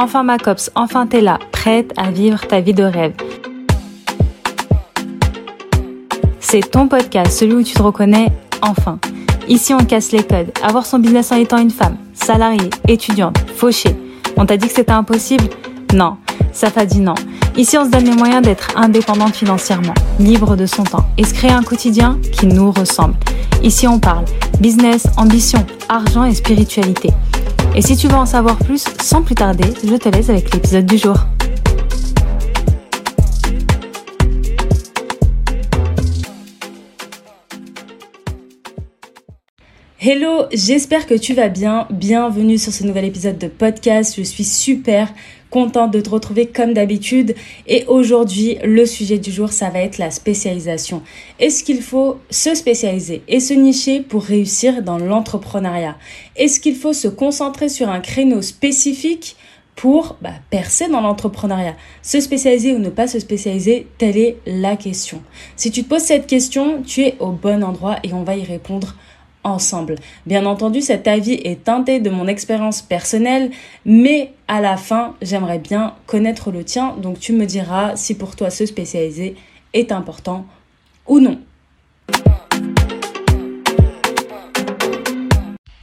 Enfin ma copse, enfin t'es là, prête à vivre ta vie de rêve. C'est ton podcast, celui où tu te reconnais enfin. Ici on casse les codes. Avoir son business en étant une femme, salariée, étudiante, fauchée. On t'a dit que c'était impossible? Non. Ça t'a dit non. Ici on se donne les moyens d'être indépendante financièrement, libre de son temps et se créer un quotidien qui nous ressemble. Ici on parle business, ambition, argent et spiritualité. Et si tu veux en savoir plus, sans plus tarder, je te laisse avec l'épisode du jour. Hello, j'espère que tu vas bien. Bienvenue sur ce nouvel épisode de podcast. Je suis super contente de te retrouver comme d'habitude. Et aujourd'hui, le sujet du jour, ça va être la spécialisation. Est-ce qu'il faut se spécialiser et se nicher pour réussir dans l'entrepreneuriat? Est-ce qu'il faut se concentrer sur un créneau spécifique pour bah, percer dans l'entrepreneuriat? Se spécialiser ou ne pas se spécialiser, telle est la question. Si tu te poses cette question, tu es au bon endroit et on va y répondre Bien entendu, cet avis est teinté de mon expérience personnelle, mais à la fin, j'aimerais bien connaître le tien, donc tu me diras si pour toi se spécialiser est important ou non.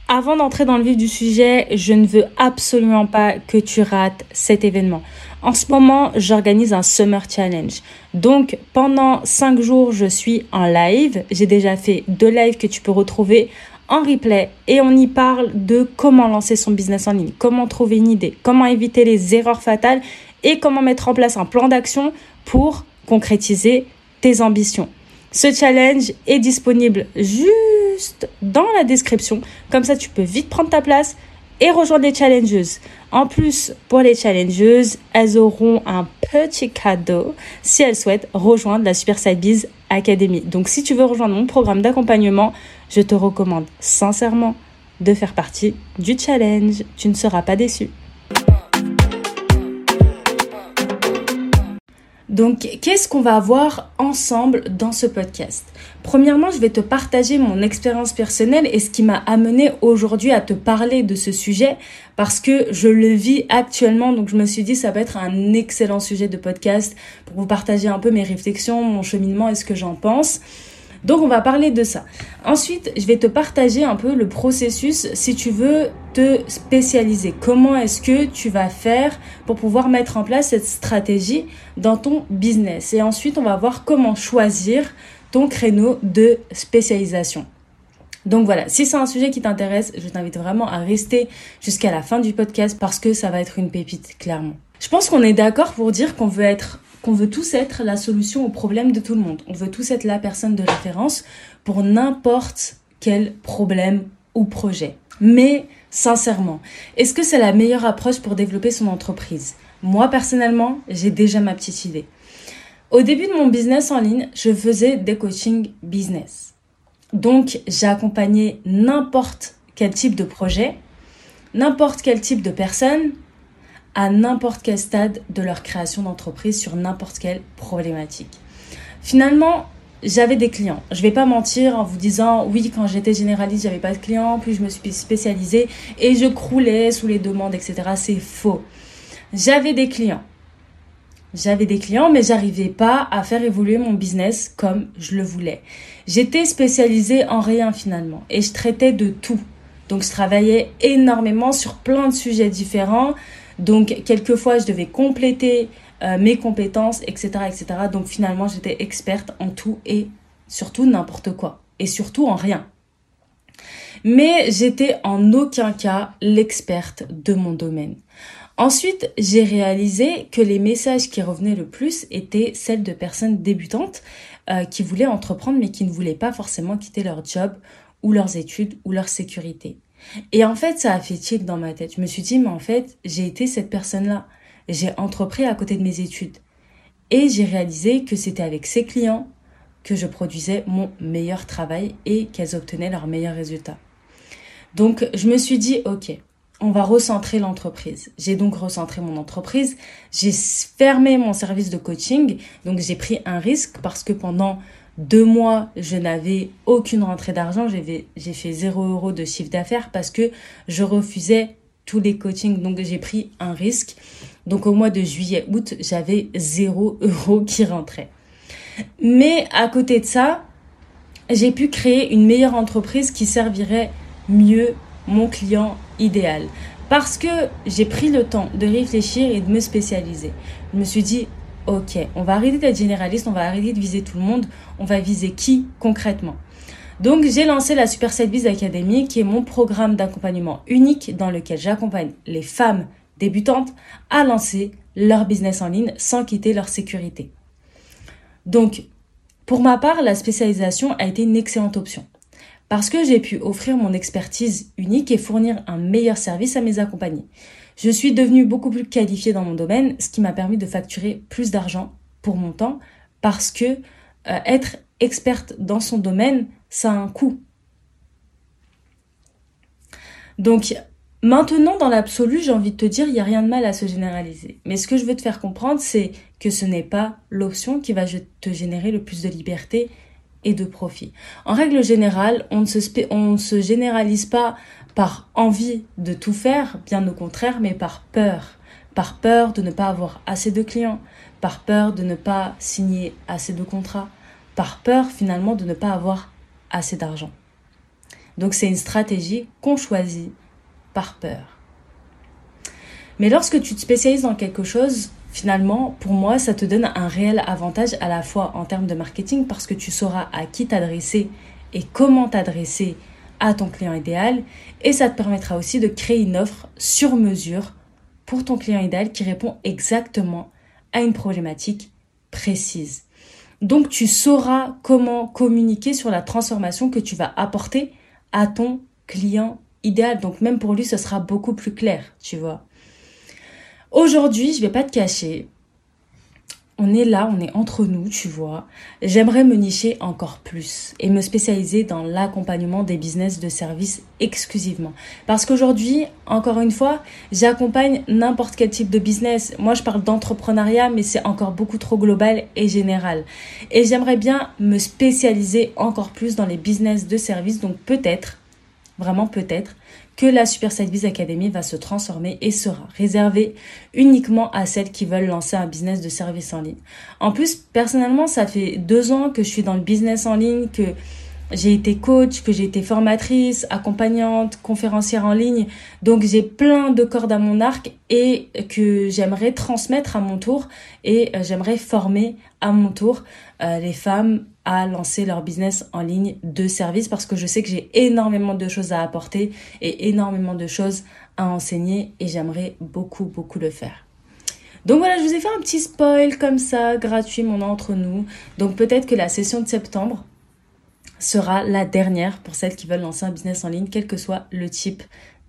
Avant d'entrer dans le vif du sujet, je ne veux absolument pas que tu rates cet événement. En ce moment, j'organise un Summer Challenge. Donc, pendant 5 jours, je suis en live. J'ai déjà fait deux lives que tu peux retrouver en replay et on y parle de comment lancer son business en ligne, comment trouver une idée, comment éviter les erreurs fatales et comment mettre en place un plan d'action pour concrétiser tes ambitions. Ce challenge est disponible juste dans la description. Comme ça, tu peux vite prendre ta place et rejoindre les challengeuses. En plus, pour les challengeuses, elles auront un petit cadeau si elles souhaitent rejoindre la Super Side Biz Academy. Donc, si tu veux rejoindre mon programme d'accompagnement, je te recommande sincèrement de faire partie du challenge. Tu ne seras pas déçu. Donc, qu'est-ce qu'on va voir ensemble dans ce podcast? Premièrement, je vais te partager mon expérience personnelle et ce qui m'a amené aujourd'hui à te parler de ce sujet parce que je le vis actuellement. Donc, je me suis dit, ça va être un excellent sujet de podcast pour vous partager un peu mes réflexions, mon cheminement et ce que j'en pense. Donc on va parler de ça. Ensuite, je vais te partager un peu le processus si tu veux te spécialiser. Comment est-ce que tu vas faire pour pouvoir mettre en place cette stratégie dans ton business? Et ensuite, on va voir comment choisir ton créneau de spécialisation. Donc voilà, si c'est un sujet qui t'intéresse, je t'invite vraiment à rester jusqu'à la fin du podcast parce que ça va être une pépite, clairement. Je pense qu'on est d'accord pour dire qu'on veut être qu'on veut tous être la solution au problème de tout le monde. On veut tous être la personne de référence pour n'importe quel problème ou projet. Mais sincèrement, est-ce que c'est la meilleure approche pour développer son entreprise? Moi personnellement, j'ai déjà ma petite idée. Au début de mon business en ligne, je faisais des coachings business. Donc, j'ai accompagné n'importe quel type de projet, n'importe quel type de personne, à n'importe quel stade de leur création d'entreprise sur n'importe quelle problématique. Finalement, j'avais des clients. Je vais pas mentir en vous disant oui, quand j'étais généraliste, j'avais pas de clients, puis je me suis spécialisée et je croulais sous les demandes, etc. C'est faux. J'avais des clients. J'avais des clients, mais j'arrivais pas à faire évoluer mon business comme je le voulais. J'étais spécialisée en rien finalement et je traitais de tout. Donc je travaillais énormément sur plein de sujets différents. Donc, quelquefois, je devais compléter euh, mes compétences, etc., etc. Donc, finalement, j'étais experte en tout et surtout n'importe quoi. Et surtout en rien. Mais j'étais en aucun cas l'experte de mon domaine. Ensuite, j'ai réalisé que les messages qui revenaient le plus étaient celles de personnes débutantes euh, qui voulaient entreprendre mais qui ne voulaient pas forcément quitter leur job ou leurs études ou leur sécurité. Et en fait, ça a fait tilt dans ma tête. Je me suis dit, mais en fait, j'ai été cette personne-là. J'ai entrepris à côté de mes études. Et j'ai réalisé que c'était avec ces clients que je produisais mon meilleur travail et qu'elles obtenaient leurs meilleurs résultats. Donc, je me suis dit, OK, on va recentrer l'entreprise. J'ai donc recentré mon entreprise. J'ai fermé mon service de coaching. Donc, j'ai pris un risque parce que pendant deux mois, je n'avais aucune rentrée d'argent. J'ai fait zéro euro de chiffre d'affaires parce que je refusais tous les coachings. Donc j'ai pris un risque. Donc au mois de juillet, août, j'avais 0 euros qui rentrait. Mais à côté de ça, j'ai pu créer une meilleure entreprise qui servirait mieux mon client idéal. Parce que j'ai pris le temps de réfléchir et de me spécialiser. Je me suis dit, ok, on va arrêter d'être généraliste, on va arrêter de viser tout le monde, on va viser qui concrètement? Donc j'ai lancé la Super Biz Academy qui est mon programme d'accompagnement unique dans lequel j'accompagne les femmes débutantes à lancer leur business en ligne sans quitter leur sécurité. Donc pour ma part, la spécialisation a été une excellente option parce que j'ai pu offrir mon expertise unique et fournir un meilleur service à mes accompagnés. Je suis devenue beaucoup plus qualifiée dans mon domaine, ce qui m'a permis de facturer plus d'argent pour mon temps parce que euh, être experte dans son domaine, ça a un coût. Donc maintenant, dans l'absolu, j'ai envie de te dire, il n'y a rien de mal à se généraliser. Mais ce que je veux te faire comprendre, c'est que ce n'est pas l'option qui va te générer le plus de liberté et de profit. En règle générale, on ne se, généralise pas par envie de tout faire, bien au contraire, mais par peur. Par peur de ne pas avoir assez de clients, par peur de ne pas signer assez de contrats, par peur finalement de ne pas avoir assez d'argent. Donc c'est une stratégie qu'on choisit par peur. Mais lorsque tu te spécialises dans quelque chose, finalement, pour moi, ça te donne un réel avantage à la fois en termes de marketing parce que tu sauras à qui t'adresser et comment t'adresser à ton client idéal et ça te permettra aussi de créer une offre sur mesure pour ton client idéal qui répond exactement à une problématique précise. Donc tu sauras comment communiquer sur la transformation que tu vas apporter à ton client idéal. Donc même pour lui, ce sera beaucoup plus clair, tu vois. Aujourd'hui, je vais pas te cacher. On est là, on est entre nous, tu vois. J'aimerais me nicher encore plus et me spécialiser dans l'accompagnement des business de service exclusivement. Parce qu'aujourd'hui, encore une fois, j'accompagne n'importe quel type de business. Moi, je parle d'entrepreneuriat, mais c'est encore beaucoup trop global et général. Et j'aimerais bien me spécialiser encore plus dans les business de service. Donc peut-être, vraiment peut-être, que la Super Side Academy va se transformer et sera réservée uniquement à celles qui veulent lancer un business de service en ligne. En plus, personnellement, ça fait deux ans que je suis dans le business en ligne, que j'ai été coach, que j'ai été formatrice, accompagnante, conférencière en ligne. Donc j'ai plein de cordes à mon arc et que j'aimerais transmettre à mon tour et euh, j'aimerais former à mon tour euh, les femmes à lancer leur business en ligne de service parce que je sais que j'ai énormément de choses à apporter et énormément de choses à enseigner et j'aimerais beaucoup beaucoup le faire. Donc voilà, je vous ai fait un petit spoil comme ça, gratuit, mon entre nous. Donc peut-être que la session de septembre, sera la dernière pour celles qui veulent lancer un business en ligne, quel que soit le type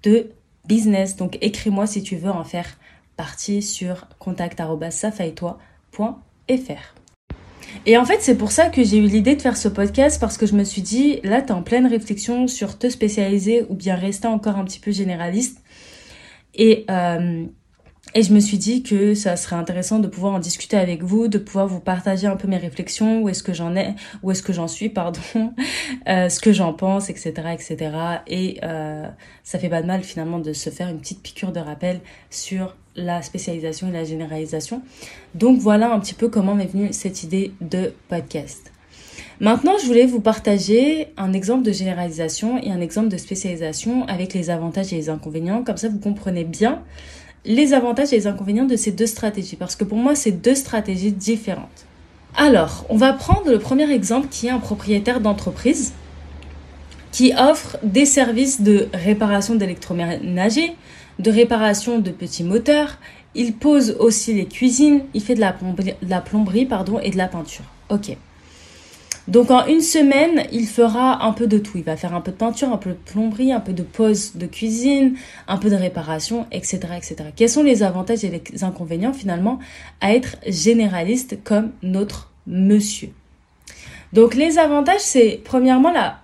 de business. Donc écris-moi si tu veux en faire partie sur contact.safaitois.fr. Et en fait, c'est pour ça que j'ai eu l'idée de faire ce podcast parce que je me suis dit, là, tu es en pleine réflexion sur te spécialiser ou bien rester encore un petit peu généraliste. Et euh, et je me suis dit que ça serait intéressant de pouvoir en discuter avec vous, de pouvoir vous partager un peu mes réflexions, où est-ce que j'en ai, où est-ce que j'en suis, pardon, euh, ce que j'en pense, etc., etc. Et euh, ça fait pas de mal finalement de se faire une petite piqûre de rappel sur la spécialisation et la généralisation. Donc voilà un petit peu comment m'est venue cette idée de podcast. Maintenant, je voulais vous partager un exemple de généralisation et un exemple de spécialisation avec les avantages et les inconvénients. Comme ça, vous comprenez bien les avantages et les inconvénients de ces deux stratégies, parce que pour moi, c'est deux stratégies différentes. Alors, on va prendre le premier exemple qui est un propriétaire d'entreprise qui offre des services de réparation d'électroménager, de réparation de petits moteurs. Il pose aussi les cuisines, il fait de la plomberie, la plomberie pardon, et de la peinture. Ok. Donc en une semaine, il fera un peu de tout. Il va faire un peu de peinture, un peu de plomberie, un peu de pose de cuisine, un peu de réparation, etc., etc. Quels sont les avantages et les inconvénients finalement à être généraliste comme notre monsieur? Donc les avantages, c'est premièrement la,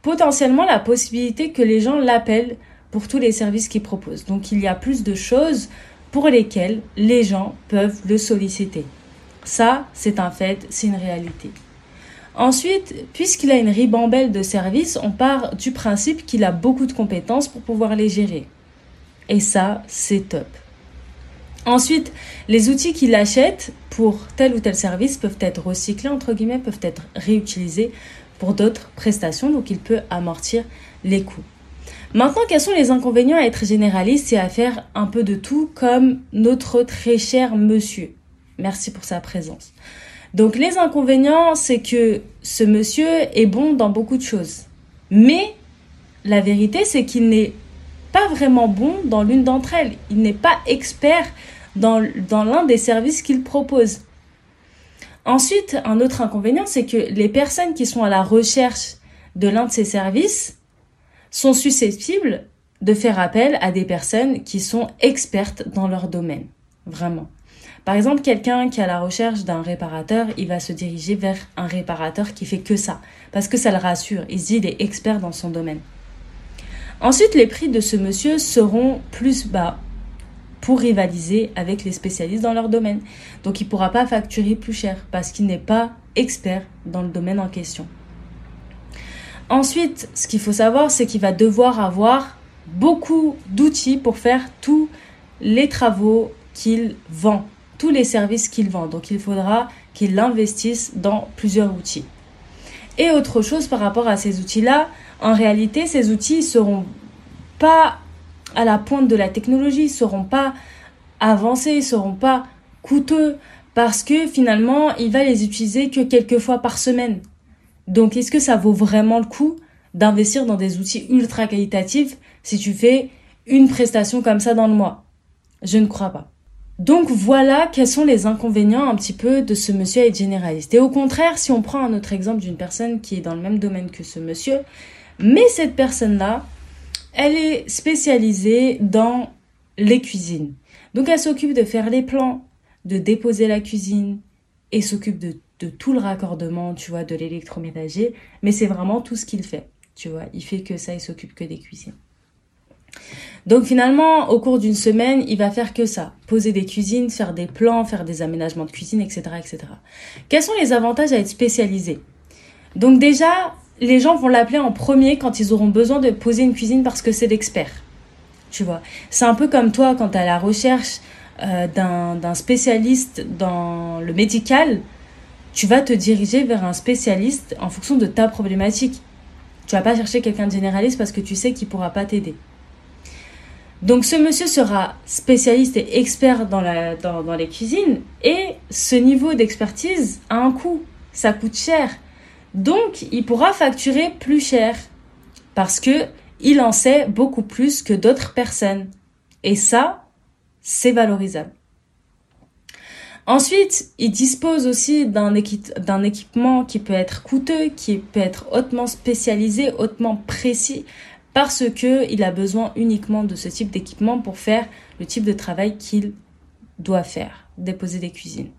potentiellement la possibilité que les gens l'appellent pour tous les services qu'il propose. Donc il y a plus de choses pour lesquelles les gens peuvent le solliciter. Ça, c'est un fait, c'est une réalité. Ensuite, puisqu'il a une ribambelle de services, on part du principe qu'il a beaucoup de compétences pour pouvoir les gérer. Et ça, c'est top. Ensuite, les outils qu'il achète pour tel ou tel service peuvent être recyclés, entre guillemets, peuvent être réutilisés pour d'autres prestations, donc il peut amortir les coûts. Maintenant, quels sont les inconvénients à être généraliste et à faire un peu de tout comme notre très cher monsieur? Merci pour sa présence. Donc les inconvénients, c'est que ce monsieur est bon dans beaucoup de choses. Mais la vérité, c'est qu'il n'est pas vraiment bon dans l'une d'entre elles. Il n'est pas expert dans, l'un des services qu'il propose. Ensuite, un autre inconvénient, c'est que les personnes qui sont à la recherche de l'un de ces services sont susceptibles de faire appel à des personnes qui sont expertes dans leur domaine. Vraiment. Par exemple, quelqu'un qui est à la recherche d'un réparateur, il va se diriger vers un réparateur qui fait que ça, parce que ça le rassure. Il se dit, il est expert dans son domaine. Ensuite, les prix de ce monsieur seront plus bas pour rivaliser avec les spécialistes dans leur domaine. Donc il ne pourra pas facturer plus cher parce qu'il n'est pas expert dans le domaine en question. Ensuite, ce qu'il faut savoir, c'est qu'il va devoir avoir beaucoup d'outils pour faire tous les travaux qu'il vend, tous les services qu'il vend. Donc il faudra qu'il investisse dans plusieurs outils. Et autre chose par rapport à ces outils-là, en réalité, ces outils ne seront pas à la pointe de la technologie, ils seront pas avancés, ils seront pas coûteux parce que finalement, il va les utiliser que quelques fois par semaine. Donc, est-ce que ça vaut vraiment le coup d'investir dans des outils ultra qualitatifs si tu fais une prestation comme ça dans le mois? Je ne crois pas. Donc voilà quels sont les inconvénients un petit peu de ce monsieur être généraliste. Et au contraire, si on prend un autre exemple d'une personne qui est dans le même domaine que ce monsieur, mais cette personne-là, elle est spécialisée dans les cuisines. Donc elle s'occupe de faire les plans, de déposer la cuisine et s'occupe de, tout le raccordement, tu vois, de l'électroménager. Mais c'est vraiment tout ce qu'il fait, tu vois. Il fait que ça, il s'occupe que des cuisines. Donc finalement, au cours d'une semaine, il va faire que ça. Poser des cuisines, faire des plans, faire des aménagements de cuisine, etc. etc. Quels sont les avantages à être spécialisé? Donc déjà, les gens vont l'appeler en premier quand ils auront besoin de poser une cuisine parce que c'est l'expert. Tu vois. C'est un peu comme toi quand tu as la recherche euh, d'un spécialiste dans le médical, tu vas te diriger vers un spécialiste en fonction de ta problématique. Tu vas pas chercher quelqu'un de généraliste parce que tu sais qu'il pourra pas t'aider. Donc ce monsieur sera spécialiste et expert dans, la, dans, dans les cuisines et ce niveau d'expertise a un coût. Ça coûte cher. Donc, il pourra facturer plus cher parce que il en sait beaucoup plus que d'autres personnes. Et ça, c'est valorisable. Ensuite, il dispose aussi d'un équipement qui peut être coûteux, qui peut être hautement spécialisé, hautement précis, parce que il a besoin uniquement de ce type d'équipement pour faire le type de travail qu'il doit faire, déposer des cuisines.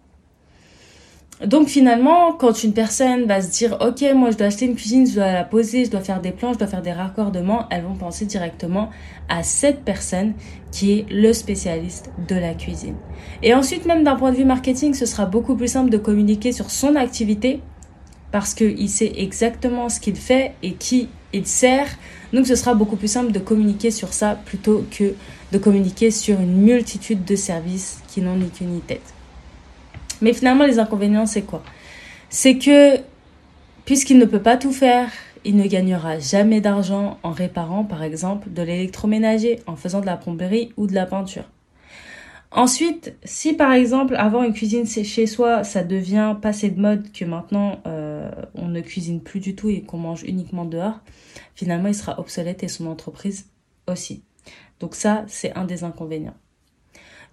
Donc finalement, quand une personne va se dire, ok, moi je dois acheter une cuisine, je dois la poser, je dois faire des plans, je dois faire des raccordements, elles vont penser directement à cette personne qui est le spécialiste de la cuisine. Et ensuite, même d'un point de vue marketing, ce sera beaucoup plus simple de communiquer sur son activité parce qu'il sait exactement ce qu'il fait et qui il sert. Donc ce sera beaucoup plus simple de communiquer sur ça plutôt que de communiquer sur une multitude de services qui n'ont ni queue ni tête. Mais finalement, les inconvénients, c'est quoi? C'est que, puisqu'il ne peut pas tout faire, il ne gagnera jamais d'argent en réparant, par exemple, de l'électroménager, en faisant de la plomberie ou de la peinture. Ensuite, si par exemple avoir une cuisine chez soi, ça devient passé de mode que maintenant euh, on ne cuisine plus du tout et qu'on mange uniquement dehors, finalement il sera obsolète et son entreprise aussi. Donc ça, c'est un des inconvénients.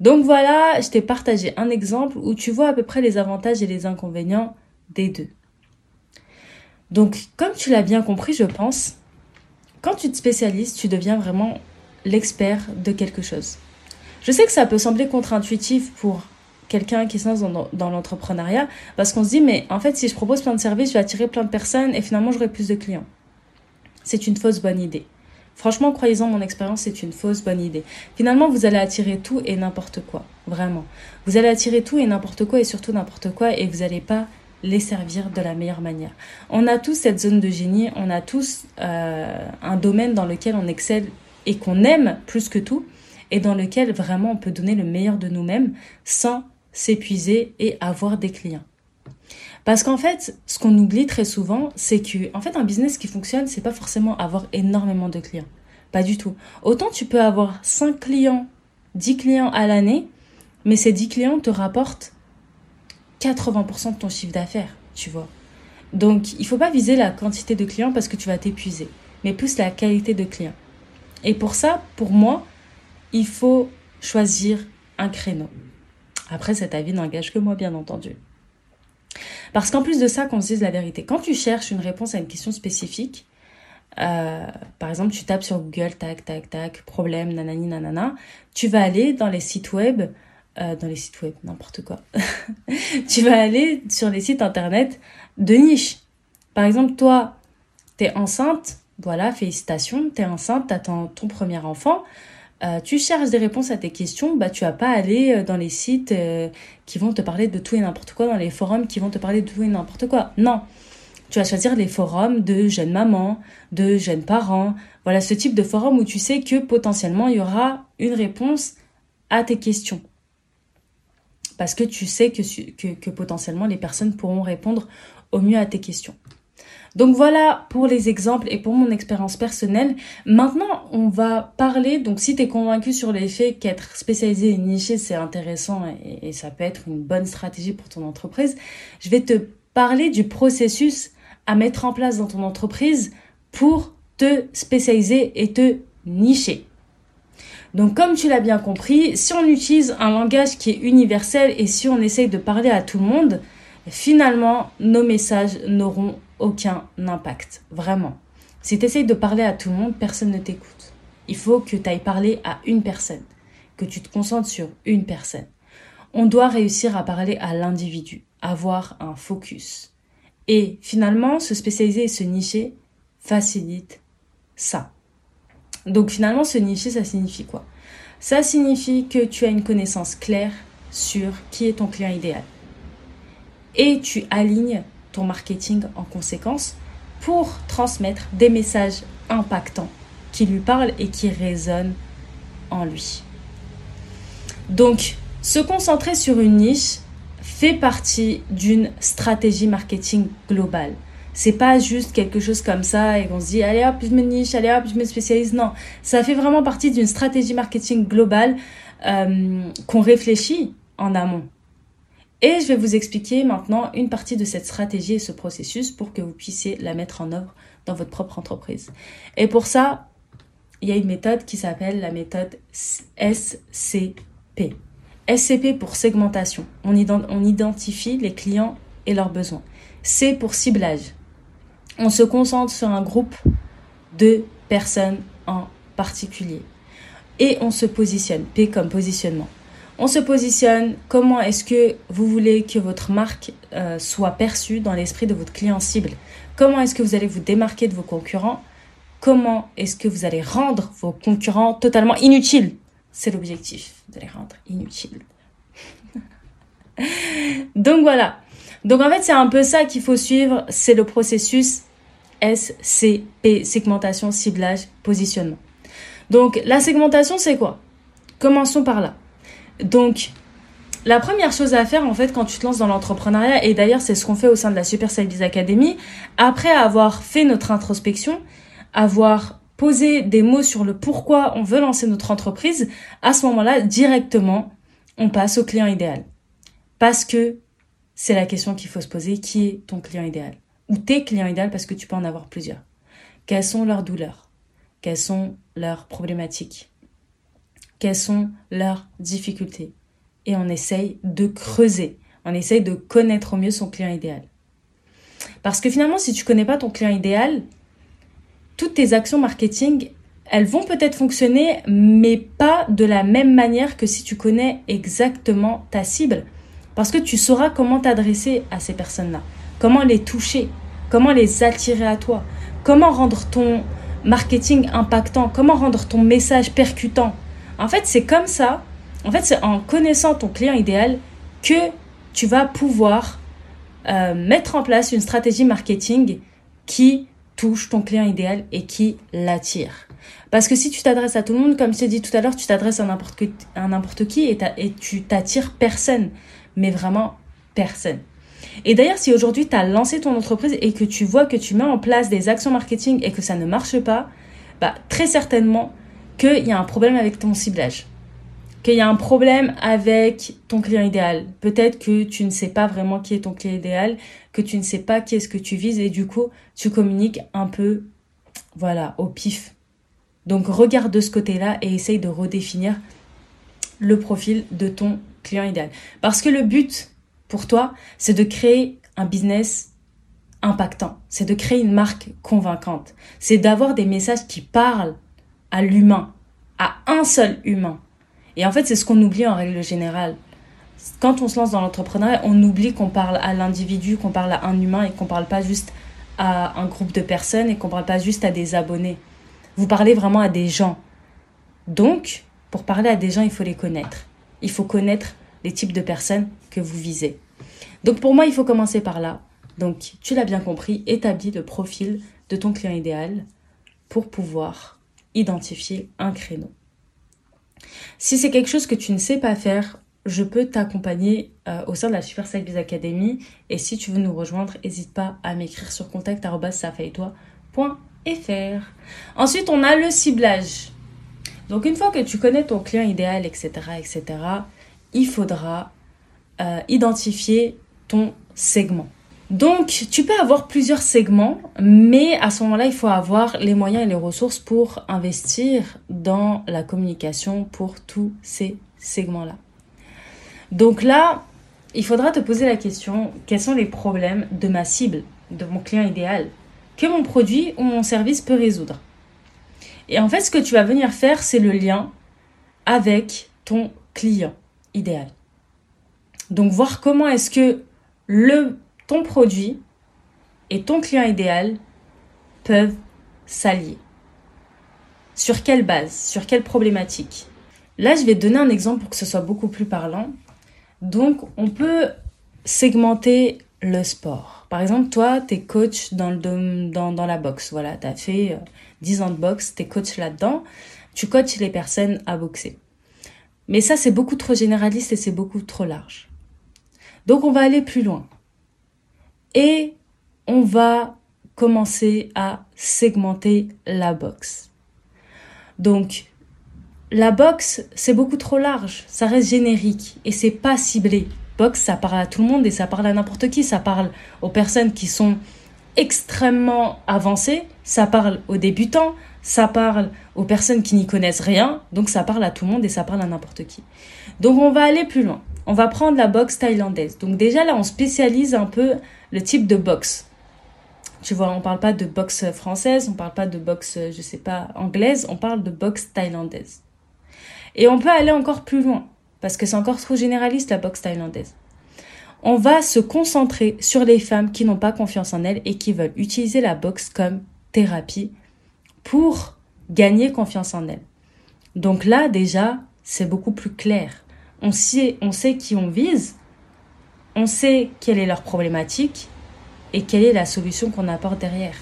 Donc voilà, je t'ai partagé un exemple où tu vois à peu près les avantages et les inconvénients des deux. Donc comme tu l'as bien compris, je pense, quand tu te spécialises, tu deviens vraiment l'expert de quelque chose. Je sais que ça peut sembler contre-intuitif pour quelqu'un qui se lance dans, dans l'entrepreneuriat, parce qu'on se dit, mais en fait, si je propose plein de services, je vais attirer plein de personnes et finalement, j'aurai plus de clients. C'est une fausse bonne idée. Franchement, croyez-en, mon expérience, c'est une fausse bonne idée. Finalement, vous allez attirer tout et n'importe quoi. Vraiment. Vous allez attirer tout et n'importe quoi et surtout n'importe quoi et vous n'allez pas les servir de la meilleure manière. On a tous cette zone de génie, on a tous euh, un domaine dans lequel on excelle et qu'on aime plus que tout. et dans lequel vraiment on peut donner le meilleur de nous-mêmes sans s'épuiser et avoir des clients. Parce qu'en fait, ce qu'on oublie très souvent, c'est que en fait un business qui fonctionne, c'est pas forcément avoir énormément de clients. Pas du tout. Autant tu peux avoir 5 clients, 10 clients à l'année, mais ces 10 clients te rapportent 80% de ton chiffre d'affaires, tu vois. Donc, il faut pas viser la quantité de clients parce que tu vas t'épuiser, mais plus la qualité de clients. Et pour ça, pour moi, il faut choisir un créneau. Après, cet avis n'engage que moi, bien entendu. Parce qu'en plus de ça, qu'on se dise la vérité, quand tu cherches une réponse à une question spécifique, euh, par exemple, tu tapes sur Google, tac, tac, tac, problème, nanani, nanana, tu vas aller dans les sites web, euh, dans les sites web, n'importe quoi. tu vas aller sur les sites internet de niche. Par exemple, toi, tu es enceinte, voilà, félicitations, tu es enceinte, ton, ton premier enfant. Euh, tu cherches des réponses à tes questions, bah, tu vas pas aller euh, dans les sites euh, qui vont te parler de tout et n'importe quoi, dans les forums qui vont te parler de tout et n'importe quoi. Non. Tu vas choisir les forums de jeunes mamans, de jeunes parents. Voilà ce type de forum où tu sais que potentiellement il y aura une réponse à tes questions. Parce que tu sais que, potentiellement les personnes pourront répondre au mieux à tes questions. Donc voilà pour les exemples et pour mon expérience personnelle. Maintenant, on va parler, donc si tu es convaincu sur les faits qu'être spécialisé et niché, c'est intéressant et, ça peut être une bonne stratégie pour ton entreprise, je vais te parler du processus à mettre en place dans ton entreprise pour te spécialiser et te nicher. Donc comme tu l'as bien compris, si on utilise un langage qui est universel et si on essaye de parler à tout le monde, finalement, nos messages n'auront aucun impact. Vraiment. Si tu essayes de parler à tout le monde, personne ne t'écoute. Il faut que tu ailles parler à une personne, que tu te concentres sur une personne. On doit réussir à parler à l'individu, avoir un focus. Et finalement, se spécialiser et se nicher facilite ça. Donc finalement, se nicher, ça signifie quoi? Ça signifie que tu as une connaissance claire sur qui est ton client idéal. Et tu alignes marketing en conséquence pour transmettre des messages impactants qui lui parlent et qui résonnent en lui. Donc, se concentrer sur une niche fait partie d'une stratégie marketing globale. C'est pas juste quelque chose comme ça et qu'on se dit allez hop, je me niche, allez hop, je me spécialise. Non, ça fait vraiment partie d'une stratégie marketing globale euh, qu'on réfléchit en amont. Et je vais vous expliquer maintenant une partie de cette stratégie et ce processus pour que vous puissiez la mettre en œuvre dans votre propre entreprise. Et pour ça, il y a une méthode qui s'appelle la méthode SCP. SCP pour segmentation. On, identifie les clients et leurs besoins. C pour ciblage. On se concentre sur un groupe de personnes en particulier. Et on se positionne. P comme positionnement on se positionne, comment est-ce que vous voulez que votre marque euh, soit perçue dans l'esprit de votre client cible? Comment est-ce que vous allez vous démarquer de vos concurrents? Comment est-ce que vous allez rendre vos concurrents totalement inutiles? C'est l'objectif, de les rendre inutiles. Donc voilà. Donc en fait, c'est un peu ça qu'il faut suivre, c'est le processus SCP, segmentation, ciblage, positionnement. Donc la segmentation, c'est quoi? Commençons par là. Donc, la première chose à faire, en fait, quand tu te lances dans l'entrepreneuriat, et d'ailleurs, c'est ce qu'on fait au sein de la Super Sales Academy, après avoir fait notre introspection, avoir posé des mots sur le pourquoi on veut lancer notre entreprise, à ce moment-là, directement, on passe au client idéal. Parce que c'est la question qu'il faut se poser, qui est ton client idéal? Ou tes clients idéaux, parce que tu peux en avoir plusieurs. Quelles sont leurs douleurs? Quelles sont leurs problématiques? Quelles sont leurs difficultés. Et on essaye de creuser, on essaye de connaître au mieux son client idéal. Parce que finalement, si tu connais pas ton client idéal, toutes tes actions marketing, elles vont peut-être fonctionner, mais pas de la même manière que si tu connais exactement ta cible. Parce que tu sauras comment t'adresser à ces personnes-là, comment les toucher, comment les attirer à toi, comment rendre ton marketing impactant, comment rendre ton message percutant, en fait, c'est comme ça. En fait, c'est en connaissant ton client idéal que tu vas pouvoir euh, mettre en place une stratégie marketing qui touche ton client idéal et qui l'attire. Parce que si tu t'adresses à tout le monde, comme je t'ai dit tout à l'heure, tu t'adresses à n'importe qui et, tu t'attires personne. Mais vraiment personne. Et d'ailleurs, si aujourd'hui tu as lancé ton entreprise et que tu vois que tu mets en place des actions marketing et que ça ne marche pas, bah, très certainement qu'il y a un problème avec ton ciblage. Qu'il y a un problème avec ton client idéal. Peut-être que tu ne sais pas vraiment qui est ton client idéal, que tu ne sais pas qui est ce que tu vises et du coup, tu communiques un peu, voilà, au pif. Donc regarde de ce côté-là et essaye de redéfinir le profil de ton client idéal. Parce que le but pour toi, c'est de créer un business impactant, c'est de créer une marque convaincante, c'est d'avoir des messages qui parlent à l'humain, à un seul humain. Et en fait, c'est ce qu'on oublie en règle générale. Quand on se lance dans l'entrepreneuriat, on oublie qu'on parle à l'individu, qu'on parle à un humain et qu'on parle pas juste à un groupe de personnes et qu'on parle pas juste à des abonnés. Vous parlez vraiment à des gens. Donc, pour parler à des gens, il faut les connaître. Il faut connaître les types de personnes que vous visez. Donc pour moi, il faut commencer par là. Donc tu l'as bien compris, établis le profil de ton client idéal pour pouvoir identifier un créneau. Si c'est quelque chose que tu ne sais pas faire, je peux t'accompagner euh, au sein de la Super Sales Academy. Et si tu veux nous rejoindre, n'hésite pas à m'écrire sur contact.safaitois.fr. Ensuite, on a le ciblage. Donc, une fois que tu connais ton client idéal, etc., etc., il faudra euh, identifier ton segment. Donc, tu peux avoir plusieurs segments, mais à ce moment-là, il faut avoir les moyens et les ressources pour investir dans la communication pour tous ces segments-là. Donc là, il faudra te poser la question, quels sont les problèmes de ma cible, de mon client idéal, que mon produit ou mon service peut résoudre Et en fait, ce que tu vas venir faire, c'est le lien avec ton client idéal. Donc voir comment est-ce que le, ton produit et ton client idéal peuvent s'allier. Sur quelle base? Sur quelle problématique? Là, je vais donner un exemple pour que ce soit beaucoup plus parlant. Donc, on peut segmenter le sport. Par exemple, toi, tu es coach dans la boxe. Voilà, tu as fait 10 euh, ans de boxe, tu es coach là-dedans. Tu coaches les personnes à boxer. Mais ça, c'est beaucoup trop généraliste et c'est beaucoup trop large. Donc on va aller plus loin. Et on va commencer à segmenter la boxe. Donc la boxe, c'est beaucoup trop large, ça reste générique. Et c'est pas ciblé. Boxe, ça parle à tout le monde et ça parle à n'importe qui, ça parle aux personnes qui sont extrêmement avancées, ça parle aux débutants, ça parle aux personnes qui n'y connaissent rien, donc ça parle à tout le monde et ça parle à n'importe qui. Donc on va aller plus loin on va prendre la boxe thaïlandaise. Donc déjà là, on spécialise un peu le type de boxe. Tu vois, on parle pas de boxe française, on parle pas de boxe, je sais pas, anglaise, on parle de boxe thaïlandaise. Et on peut aller encore plus loin, parce que c'est encore trop généraliste la boxe thaïlandaise. On va se concentrer sur les femmes qui n'ont pas confiance en elles et qui veulent utiliser la boxe comme thérapie pour gagner confiance en elles. Donc là, déjà, c'est beaucoup plus clair on sait, on sait qui on vise, on sait quelle est leur problématique et quelle est la solution qu'on apporte derrière.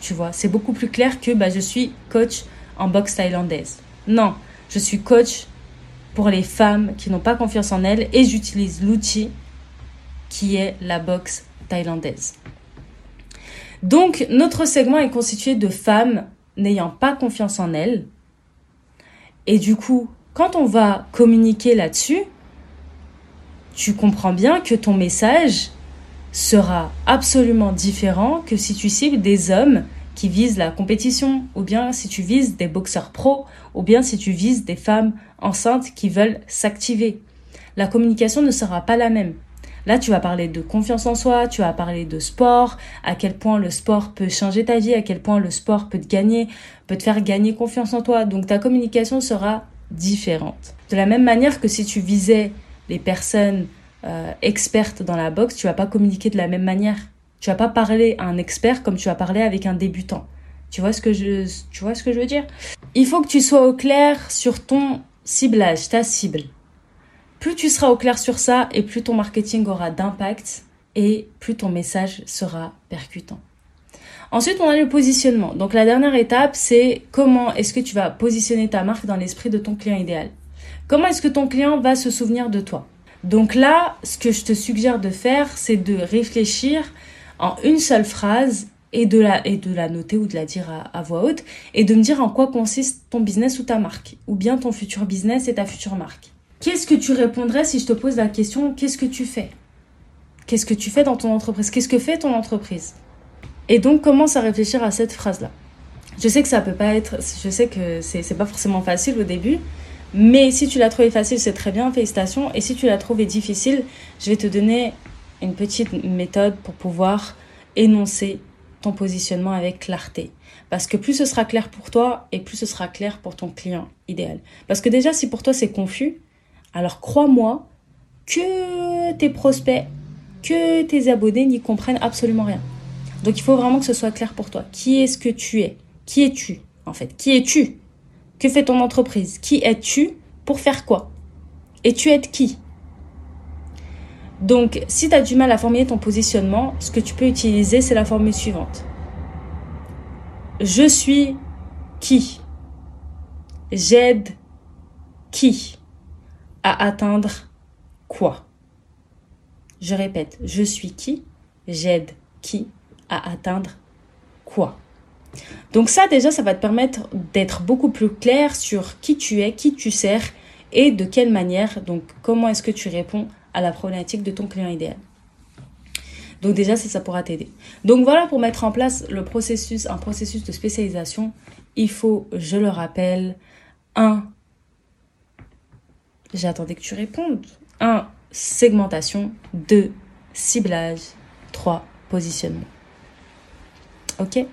Tu vois, c'est beaucoup plus clair que bah, je suis coach en boxe thaïlandaise. Non, je suis coach pour les femmes qui n'ont pas confiance en elles et j'utilise l'outil qui est la boxe thaïlandaise. Donc, notre segment est constitué de femmes n'ayant pas confiance en elles. Et du coup, quand on va communiquer là-dessus, tu comprends bien que ton message sera absolument différent que si tu cibles des hommes qui visent la compétition, ou bien si tu vises des boxeurs pros, ou bien si tu vises des femmes enceintes qui veulent s'activer. La communication ne sera pas la même. Là, tu vas parler de confiance en soi, tu vas parler de sport, à quel point le sport peut changer ta vie, à quel point le sport peut te gagner, peut te faire gagner confiance en toi. Donc ta communication sera différentes. De la même manière que si tu visais les personnes euh, expertes dans la boxe, tu vas pas communiquer de la même manière. Tu vas pas parler à un expert comme tu vas parler avec un débutant. Tu vois ce que je, tu vois ce que je veux dire? Il faut que tu sois au clair sur ton ciblage, ta cible. Plus tu seras au clair sur ça et plus ton marketing aura d'impact et plus ton message sera percutant. Ensuite, on a le positionnement. Donc la dernière étape, c'est comment est-ce que tu vas positionner ta marque dans l'esprit de ton client idéal. Comment est-ce que ton client va se souvenir de toi? Donc là, ce que je te suggère de faire, c'est de réfléchir en une seule phrase et de la, noter ou de la dire à, à, voix haute et de me dire en quoi consiste ton business ou ta marque, ou bien ton futur business et ta future marque. Qu'est-ce que tu répondrais si je te pose la question qu'est-ce que tu fais? Qu'est-ce que tu fais dans ton entreprise? Qu'est-ce que fait ton entreprise? Et donc commence à réfléchir à cette phrase-là. Je sais que ça peut pas être, je sais que c'est pas forcément facile au début, mais si tu l'as trouvé facile, c'est très bien, félicitations. Et si tu l'as trouvé difficile, je vais te donner une petite méthode pour pouvoir énoncer ton positionnement avec clarté. Parce que plus ce sera clair pour toi et plus ce sera clair pour ton client idéal. Parce que déjà, si pour toi c'est confus, alors crois-moi que tes prospects, que tes abonnés n'y comprennent absolument rien. Donc il faut vraiment que ce soit clair pour toi. Qui est-ce que tu es? Qui es-tu en fait? Qui es-tu? Que fait ton entreprise? Qui es-tu? Pour faire quoi? Et tu aides qui? Donc, si tu as du mal à formuler ton positionnement, ce que tu peux utiliser, c'est la formule suivante. Je suis qui? J'aide qui? À atteindre quoi? Je répète, je suis qui? J'aide qui? À atteindre quoi? Donc ça déjà, ça va te permettre d'être beaucoup plus clair sur qui tu es, qui tu sers et de quelle manière, donc comment est-ce que tu réponds à la problématique de ton client idéal. Donc déjà, ça, ça pourra t'aider. Donc voilà, pour mettre en place le processus, un processus de spécialisation, il faut, je le rappelle, un, j'attendais que tu répondes, un, segmentation, deux, ciblage, trois, positionnement. Ok.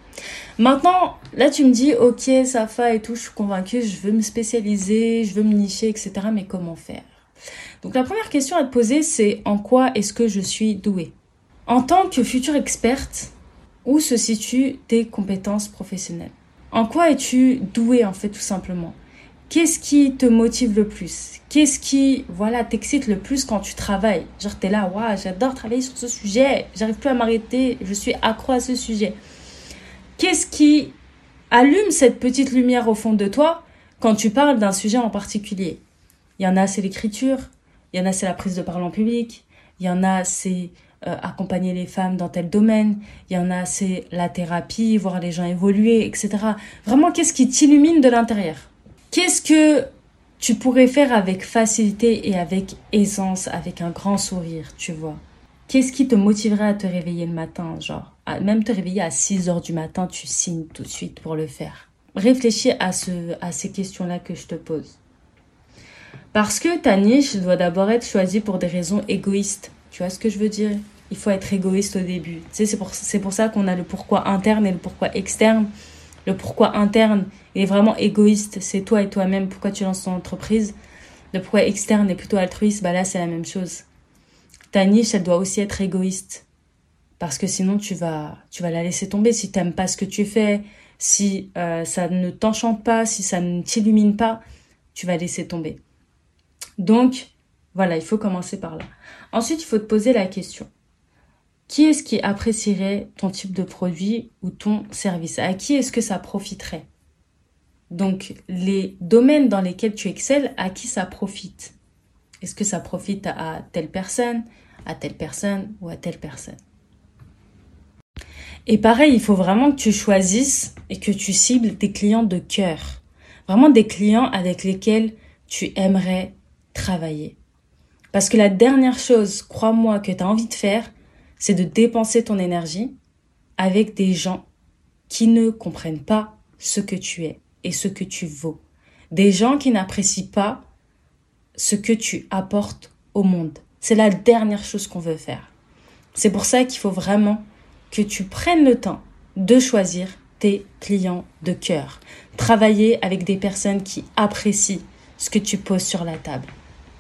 Maintenant, là tu me dis, ok, ça va et tout, je suis convaincue, je veux me spécialiser, je veux me nicher, etc. Mais comment faire? Donc la première question à te poser, c'est en quoi est-ce que je suis douée? En tant que future experte, où se situent tes compétences professionnelles? En quoi es-tu douée en fait tout simplement? Qu'est-ce qui te motive le plus? Qu'est-ce qui, voilà, t'excite le plus quand tu travailles? Genre, t'es là, waouh, j'adore travailler sur ce sujet, j'arrive plus à m'arrêter, je suis accro à ce sujet. Qu'est-ce qui allume cette petite lumière au fond de toi quand tu parles d'un sujet en particulier? Il y en a, c'est l'écriture, il y en a, c'est la prise de parole en public. Il y en a, c'est euh, accompagner les femmes dans tel domaine. Il y en a, c'est la thérapie, voir les gens évoluer, etc. Vraiment, qu'est-ce qui t'illumine de l'intérieur? Qu'est-ce que tu pourrais faire avec facilité et avec aisance, avec un grand sourire, tu vois? Qu'est-ce qui te motiverait à te réveiller le matin, genre? Même te réveiller à 6 heures du matin, tu signes tout de suite pour le faire. Réfléchis à, ce, à ces questions-là que je te pose. Parce que ta niche doit d'abord être choisie pour des raisons égoïstes. Tu vois ce que je veux dire? Il faut être égoïste au début. C'est pour, pour ça qu'on a le pourquoi interne et le pourquoi externe. Le pourquoi interne est vraiment égoïste. C'est toi et toi-même. Pourquoi tu lances ton entreprise? Le pourquoi externe est plutôt altruiste. Bah là, c'est la même chose. Ta niche, elle doit aussi être égoïste. Parce que sinon, tu vas, la laisser tomber. Si t'aimes pas ce que tu fais, si euh, ça ne t'enchante pas, si ça ne t'illumine pas, tu vas laisser tomber. Donc, voilà, il faut commencer par là. Ensuite, il faut te poser la question. Qui est-ce qui apprécierait ton type de produit ou ton service? À qui est-ce que ça profiterait? Donc, les domaines dans lesquels tu excelles, à qui ça profite? Est-ce que ça profite à telle personne, à telle personne ou à telle personne? Et pareil, il faut vraiment que tu choisisses et que tu cibles tes clients de cœur. Vraiment des clients avec lesquels tu aimerais travailler. Parce que la dernière chose, crois-moi, que tu as envie de faire, c'est de dépenser ton énergie avec des gens qui ne comprennent pas ce que tu es et ce que tu vaux. Des gens qui n'apprécient pas ce que tu apportes au monde. C'est la dernière chose qu'on veut faire. C'est pour ça qu'il faut vraiment que tu prennes le temps de choisir tes clients de cœur. Travailler avec des personnes qui apprécient ce que tu poses sur la table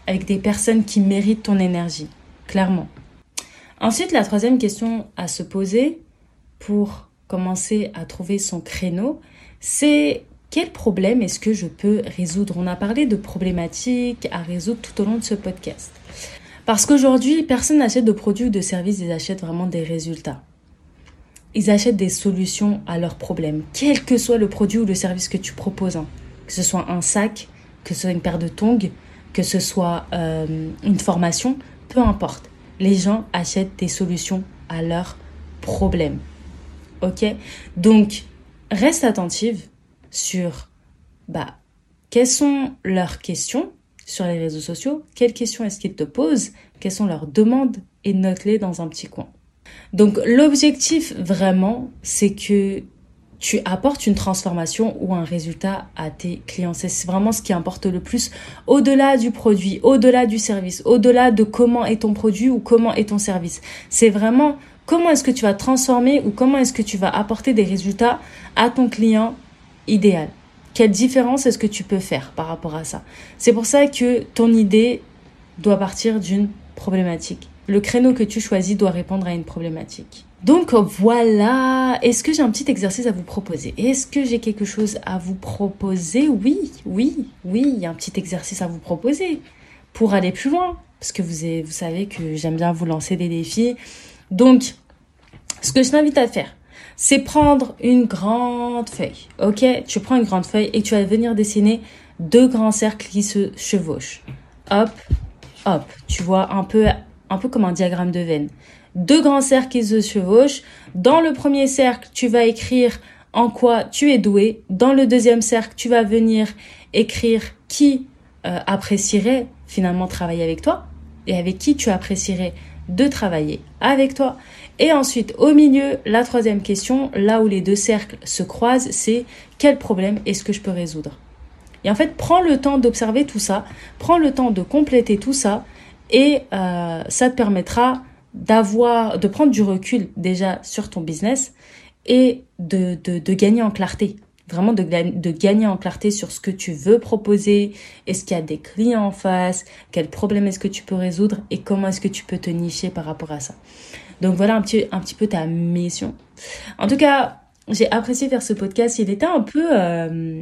avec des personnes qui méritent ton énergie, clairement. Ensuite, la troisième question à se poser pour commencer à trouver son créneau, c'est quel problème est-ce que je peux résoudre? On a parlé de problématiques à résoudre tout au long de ce podcast. Parce qu'aujourd'hui, personne n'achète de produits ou de services, ils achètent vraiment des résultats. Ils achètent des solutions à leurs problèmes, quel que soit le produit ou le service que tu proposes. Hein. Que ce soit un sac, que ce soit une paire de tongs, que ce soit euh, une formation, peu importe. Les gens achètent des solutions à leurs problèmes. Ok? Donc, reste attentive sur bah, quelles sont leurs questions sur les réseaux sociaux, quelles questions est-ce qu'ils te posent, quelles sont leurs demandes et note-les dans un petit coin. Donc l'objectif vraiment, c'est que tu apportes une transformation ou un résultat à tes clients. C'est vraiment ce qui importe le plus au-delà du produit, au-delà du service, au-delà de comment est ton produit ou comment est ton service. C'est vraiment comment est-ce que tu vas transformer ou comment est-ce que tu vas apporter des résultats à ton client idéal. Quelle différence est-ce que tu peux faire par rapport à ça? C'est pour ça que ton idée doit partir d'une problématique. Le créneau que tu choisis doit répondre à une problématique. Donc voilà, est-ce que j'ai un petit exercice à vous proposer? Est-ce que j'ai quelque chose à vous proposer? Oui, oui, oui, il y a un petit exercice à vous proposer pour aller plus loin. Parce que vous, vous savez que j'aime bien vous lancer des défis. Donc, ce que je t'invite à faire, c'est prendre une grande feuille. Ok? Tu prends une grande feuille et tu vas venir dessiner deux grands cercles qui se chevauchent. Hop, hop. Tu vois un peu, un peu comme un diagramme de veine deux grands cercles qui se chevauchent. Dans le premier cercle, tu vas écrire en quoi tu es doué. Dans le deuxième cercle, tu vas venir écrire qui euh, apprécierait finalement travailler avec toi et avec qui tu apprécierais de travailler avec toi. Et ensuite, au milieu, la troisième question, là où les deux cercles se croisent, c'est quel problème est-ce que je peux résoudre? Et en fait, prends le temps d'observer tout ça, prends le temps de compléter tout ça, et euh, ça te permettra d'avoir, de prendre du recul déjà sur ton business et de, de, gagner en clarté. Vraiment de, de gagner en clarté sur ce que tu veux proposer, est-ce qu'il y a des clients en face, quel problème est-ce que tu peux résoudre? Et comment est-ce que tu peux te nicher par rapport à ça? Donc voilà un petit, un petit peu ta mission. En tout cas, j'ai apprécié faire ce podcast. Il était un peu, euh,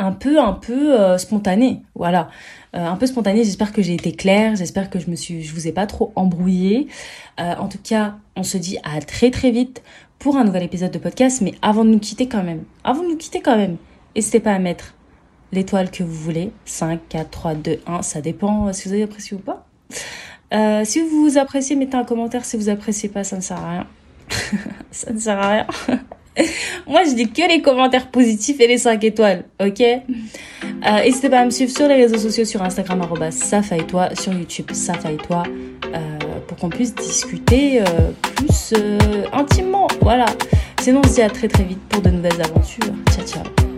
un peu, un peu euh, spontané. Voilà. Euh, un peu spontané. J'espère que j'ai été claire. J'espère que je me suis, vous ai pas trop embrouillé. Euh, en tout cas, on se dit à très très vite pour un nouvel épisode de podcast. Mais avant de nous quitter quand même, avant de nous quitter quand même, n'hésitez pas à mettre l'étoile que vous voulez. 5, 4, 3, 2, 1. Ça dépend si vous avez apprécié ou pas. Si vous appréciez, mettez un commentaire. Si vous appréciez pas, ça ne sert à rien. ça ne sert à rien. Moi, je dis que les commentaires positifs et les 5 étoiles, ok? Euh, N'hésitez pas à me suivre sur les réseaux sociaux, sur Instagram, Safa toi, sur YouTube, Safa et toi, euh, pour qu'on puisse discuter euh, plus intimement, voilà. Sinon, on se dit à très très vite pour de nouvelles aventures. Ciao, ciao